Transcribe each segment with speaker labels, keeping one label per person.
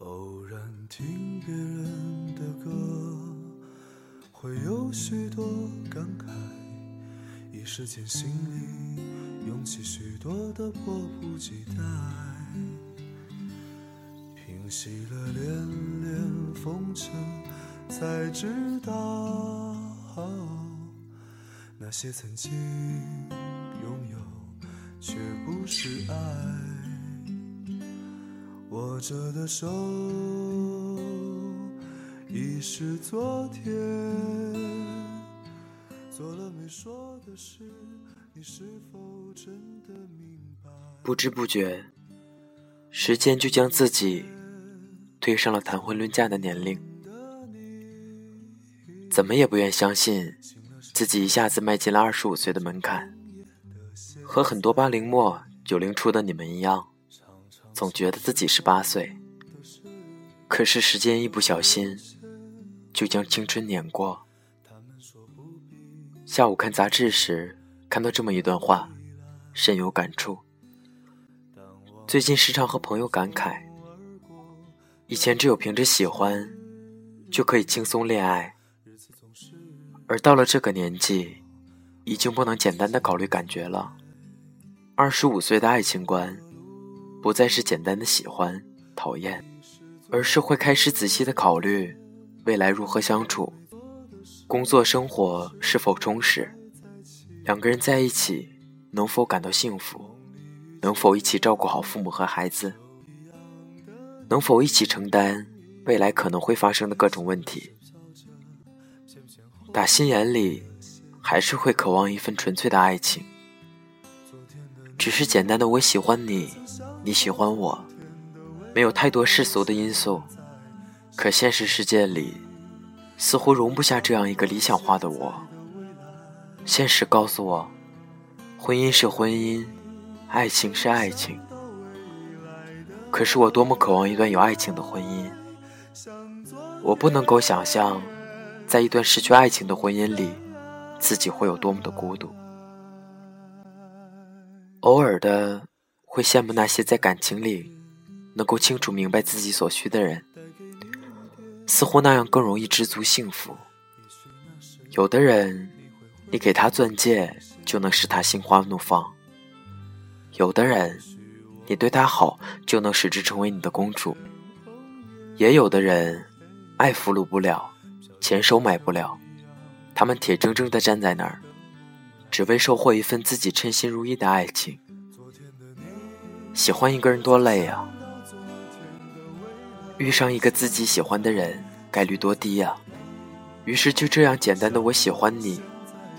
Speaker 1: 偶然听别人的歌，会有许多感慨，一时间心里涌起许多的迫不及待。平息了连连风尘，才知道那些曾经拥有，却不是爱。握着的手已是昨天，做了没说的事，你是否真的明白？
Speaker 2: 不知不觉，时间就将自己推上了谈婚论嫁的年龄。怎么也不愿相信，自己一下子迈进了二十五岁的门槛，和很多八零末九零初的你们一样。总觉得自己十八岁，可是时间一不小心就将青春碾过。下午看杂志时看到这么一段话，深有感触。最近时常和朋友感慨，以前只有凭着喜欢就可以轻松恋爱，而到了这个年纪，已经不能简单的考虑感觉了。二十五岁的爱情观。不再是简单的喜欢、讨厌，而是会开始仔细的考虑未来如何相处，工作生活是否充实，两个人在一起能否感到幸福，能否一起照顾好父母和孩子，能否一起承担未来可能会发生的各种问题。打心眼里，还是会渴望一份纯粹的爱情，只是简单的我喜欢你。你喜欢我，没有太多世俗的因素，可现实世界里似乎容不下这样一个理想化的我。现实告诉我，婚姻是婚姻，爱情是爱情。可是我多么渴望一段有爱情的婚姻，我不能够想象，在一段失去爱情的婚姻里，自己会有多么的孤独。偶尔的。会羡慕那些在感情里能够清楚明白自己所需的人，似乎那样更容易知足幸福。有的人，你给他钻戒就能使他心花怒放；有的人，你对他好就能使之成为你的公主；也有的人，爱俘虏不了，钱收买不了，他们铁铮铮地站在那儿，只为收获一份自己称心如意的爱情。喜欢一个人多累啊！遇上一个自己喜欢的人概率多低呀！于是就这样简单的我喜欢你，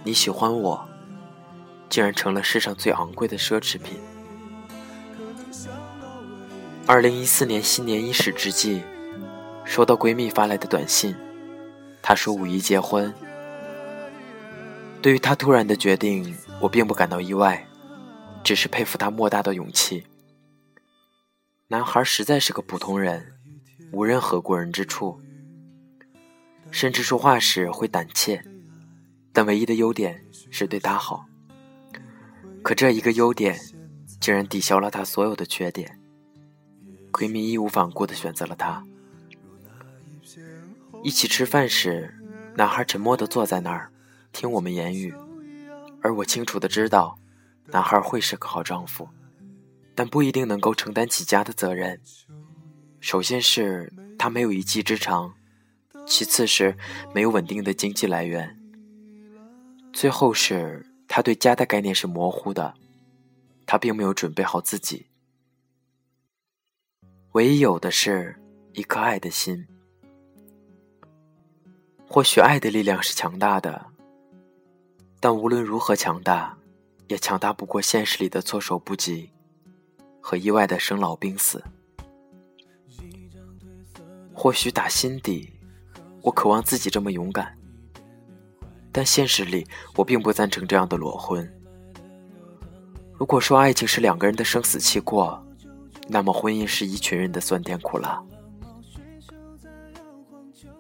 Speaker 2: 你喜欢我，竟然成了世上最昂贵的奢侈品。二零一四年新年伊始之际，收到闺蜜发来的短信，她说五一结婚。对于她突然的决定，我并不感到意外，只是佩服她莫大的勇气。男孩实在是个普通人，无任何过人之处，甚至说话时会胆怯，但唯一的优点是对他好。可这一个优点，竟然抵消了他所有的缺点。闺蜜义无反顾地选择了他。一起吃饭时，男孩沉默地坐在那儿，听我们言语，而我清楚地知道，男孩会是个好丈夫。但不一定能够承担起家的责任。首先是他没有一技之长，其次是没有稳定的经济来源，最后是他对家的概念是模糊的，他并没有准备好自己。唯一有的是一颗爱的心。或许爱的力量是强大的，但无论如何强大，也强大不过现实里的措手不及。和意外的生老病死，或许打心底，我渴望自己这么勇敢，但现实里，我并不赞成这样的裸婚。如果说爱情是两个人的生死契阔，那么婚姻是一群人的酸甜苦辣。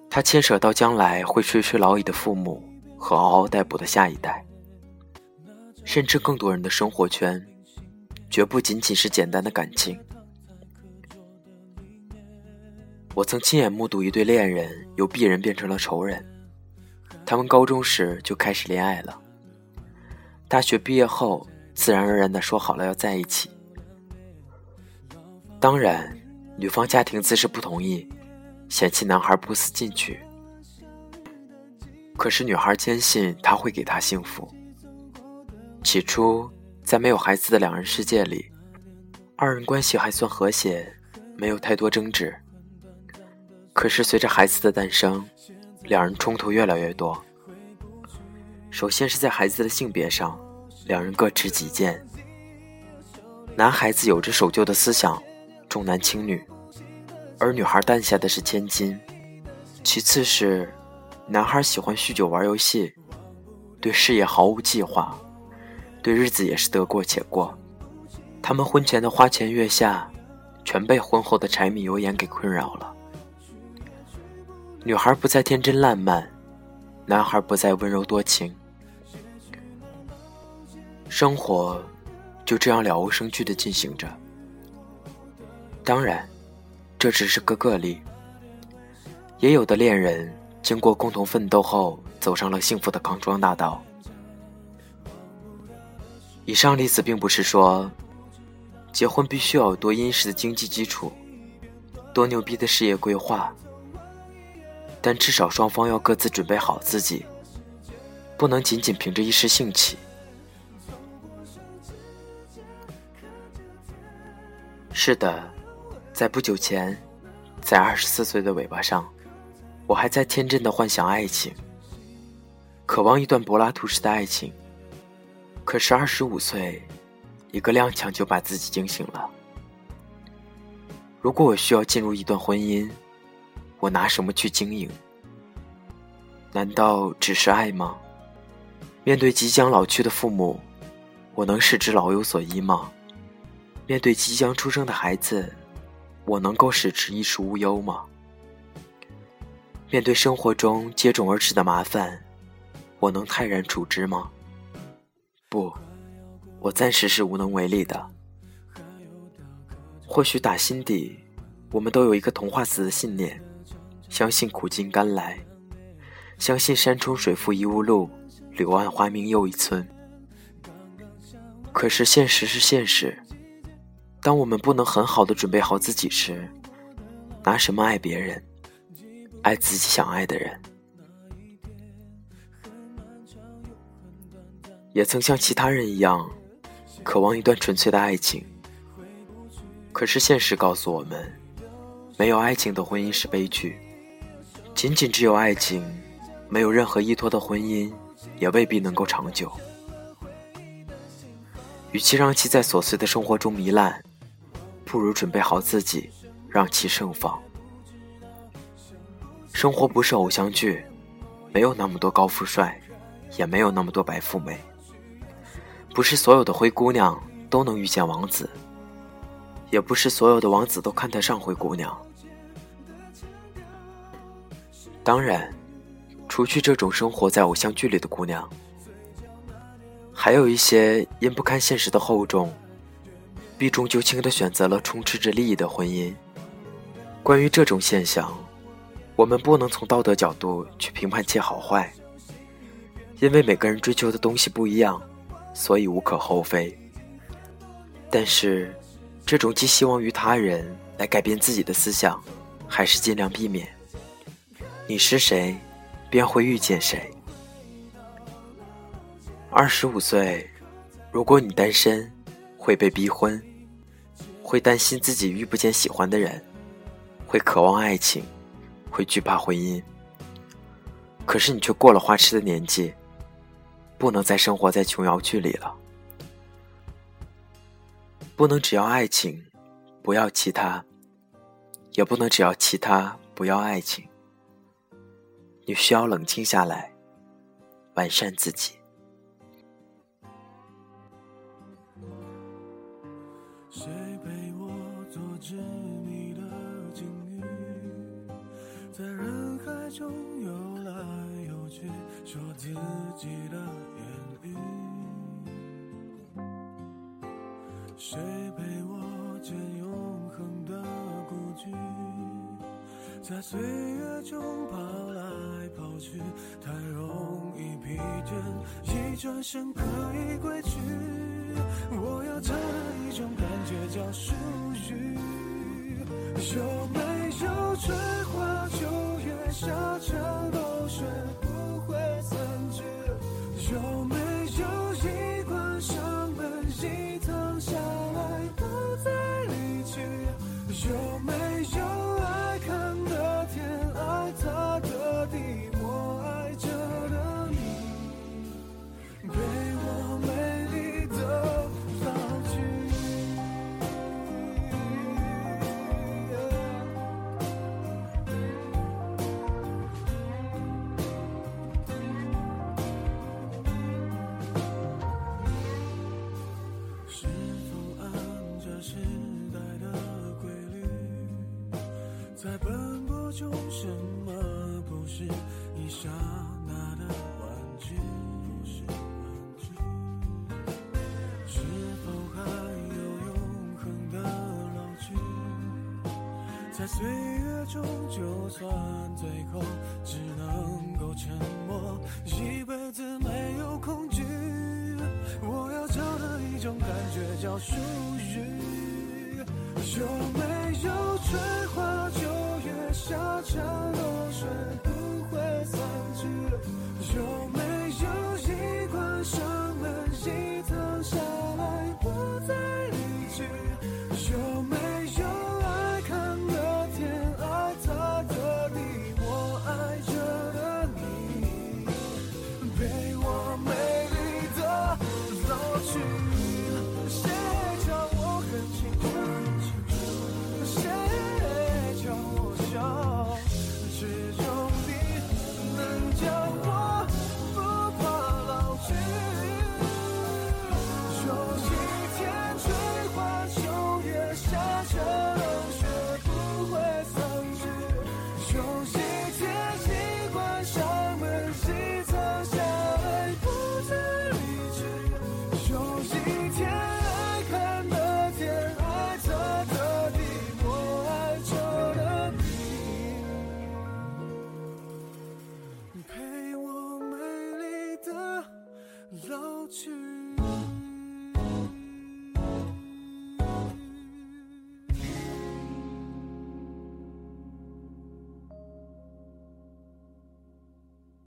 Speaker 2: 它牵扯到将来会垂垂老矣的父母和嗷嗷待哺的下一代，甚至更多人的生活圈。绝不仅仅是简单的感情。我曾亲眼目睹一对恋人由鄙人变成了仇人。他们高中时就开始恋爱了，大学毕业后自然而然的说好了要在一起。当然，女方家庭自是不同意，嫌弃男孩不思进取。可是女孩坚信他会给她幸福。起初，在没有孩子的两人世界里，二人关系还算和谐，没有太多争执。可是随着孩子的诞生，两人冲突越来越多。首先是在孩子的性别上，两人各持己见。男孩子有着守旧的思想，重男轻女，而女孩诞下的是千金。其次是，男孩喜欢酗酒玩游戏，对事业毫无计划，对日子也是得过且过。他们婚前的花前月下，全被婚后的柴米油盐给困扰了。女孩不再天真烂漫，男孩不再温柔多情，生活就这样了无生趣的进行着。当然，这只是个个例，也有的恋人经过共同奋斗后，走上了幸福的康庄大道。以上例子并不是说，结婚必须要有多殷实的经济基础，多牛逼的事业规划。但至少双方要各自准备好自己，不能仅仅凭着一时兴起。是的，在不久前，在二十四岁的尾巴上，我还在天真的幻想爱情，渴望一段柏拉图式的爱情。可是二十五岁，一个踉跄就把自己惊醒了。如果我需要进入一段婚姻，我拿什么去经营？难道只是爱吗？面对即将老去的父母，我能使之老有所依吗？面对即将出生的孩子，我能够使之衣食无忧吗？面对生活中接踵而至的麻烦，我能泰然处之吗？不，我暂时是无能为力的。或许打心底，我们都有一个童话似的信念。相信苦尽甘来，相信山重水复疑无路，柳暗花明又一村。可是现实是现实，当我们不能很好的准备好自己时，拿什么爱别人？爱自己想爱的人。也曾像其他人一样，渴望一段纯粹的爱情。可是现实告诉我们，没有爱情的婚姻是悲剧。仅仅只有爱情，没有任何依托的婚姻，也未必能够长久。与其让其在琐碎的生活中糜烂，不如准备好自己，让其盛放。生活不是偶像剧，没有那么多高富帅，也没有那么多白富美。不是所有的灰姑娘都能遇见王子，也不是所有的王子都看得上灰姑娘。当然，除去这种生活在偶像剧里的姑娘，还有一些因不堪现实的厚重，避重就轻的选择了充斥着利益的婚姻。关于这种现象，我们不能从道德角度去评判其好坏，因为每个人追求的东西不一样，所以无可厚非。但是，这种寄希望于他人来改变自己的思想，还是尽量避免。你是谁，便会遇见谁。二十五岁，如果你单身，会被逼婚，会担心自己遇不见喜欢的人，会渴望爱情，会惧怕婚姻。可是你却过了花痴的年纪，不能再生活在琼瑶剧里了，不能只要爱情，不要其他，也不能只要其他，不要爱情。你需要冷静下来，完善自己。
Speaker 1: 谁陪我做执迷的鲸鱼，在人海中游来游去，说自己的谁陪我见永恒的孤寂？在岁月中跑来跑去，太容易疲倦，一转身可以归去。我要找的一种感觉叫属于。有没有春花秋月，夏蝉冬雪不会散去？有没有一关中什么不是一刹那的玩具是否还有永恒的老去在岁月中就算最后只能够沉默一辈子没有恐惧。我要找的一种感觉叫属于有没有春花秋月，夏长冬雪不会散去？有没有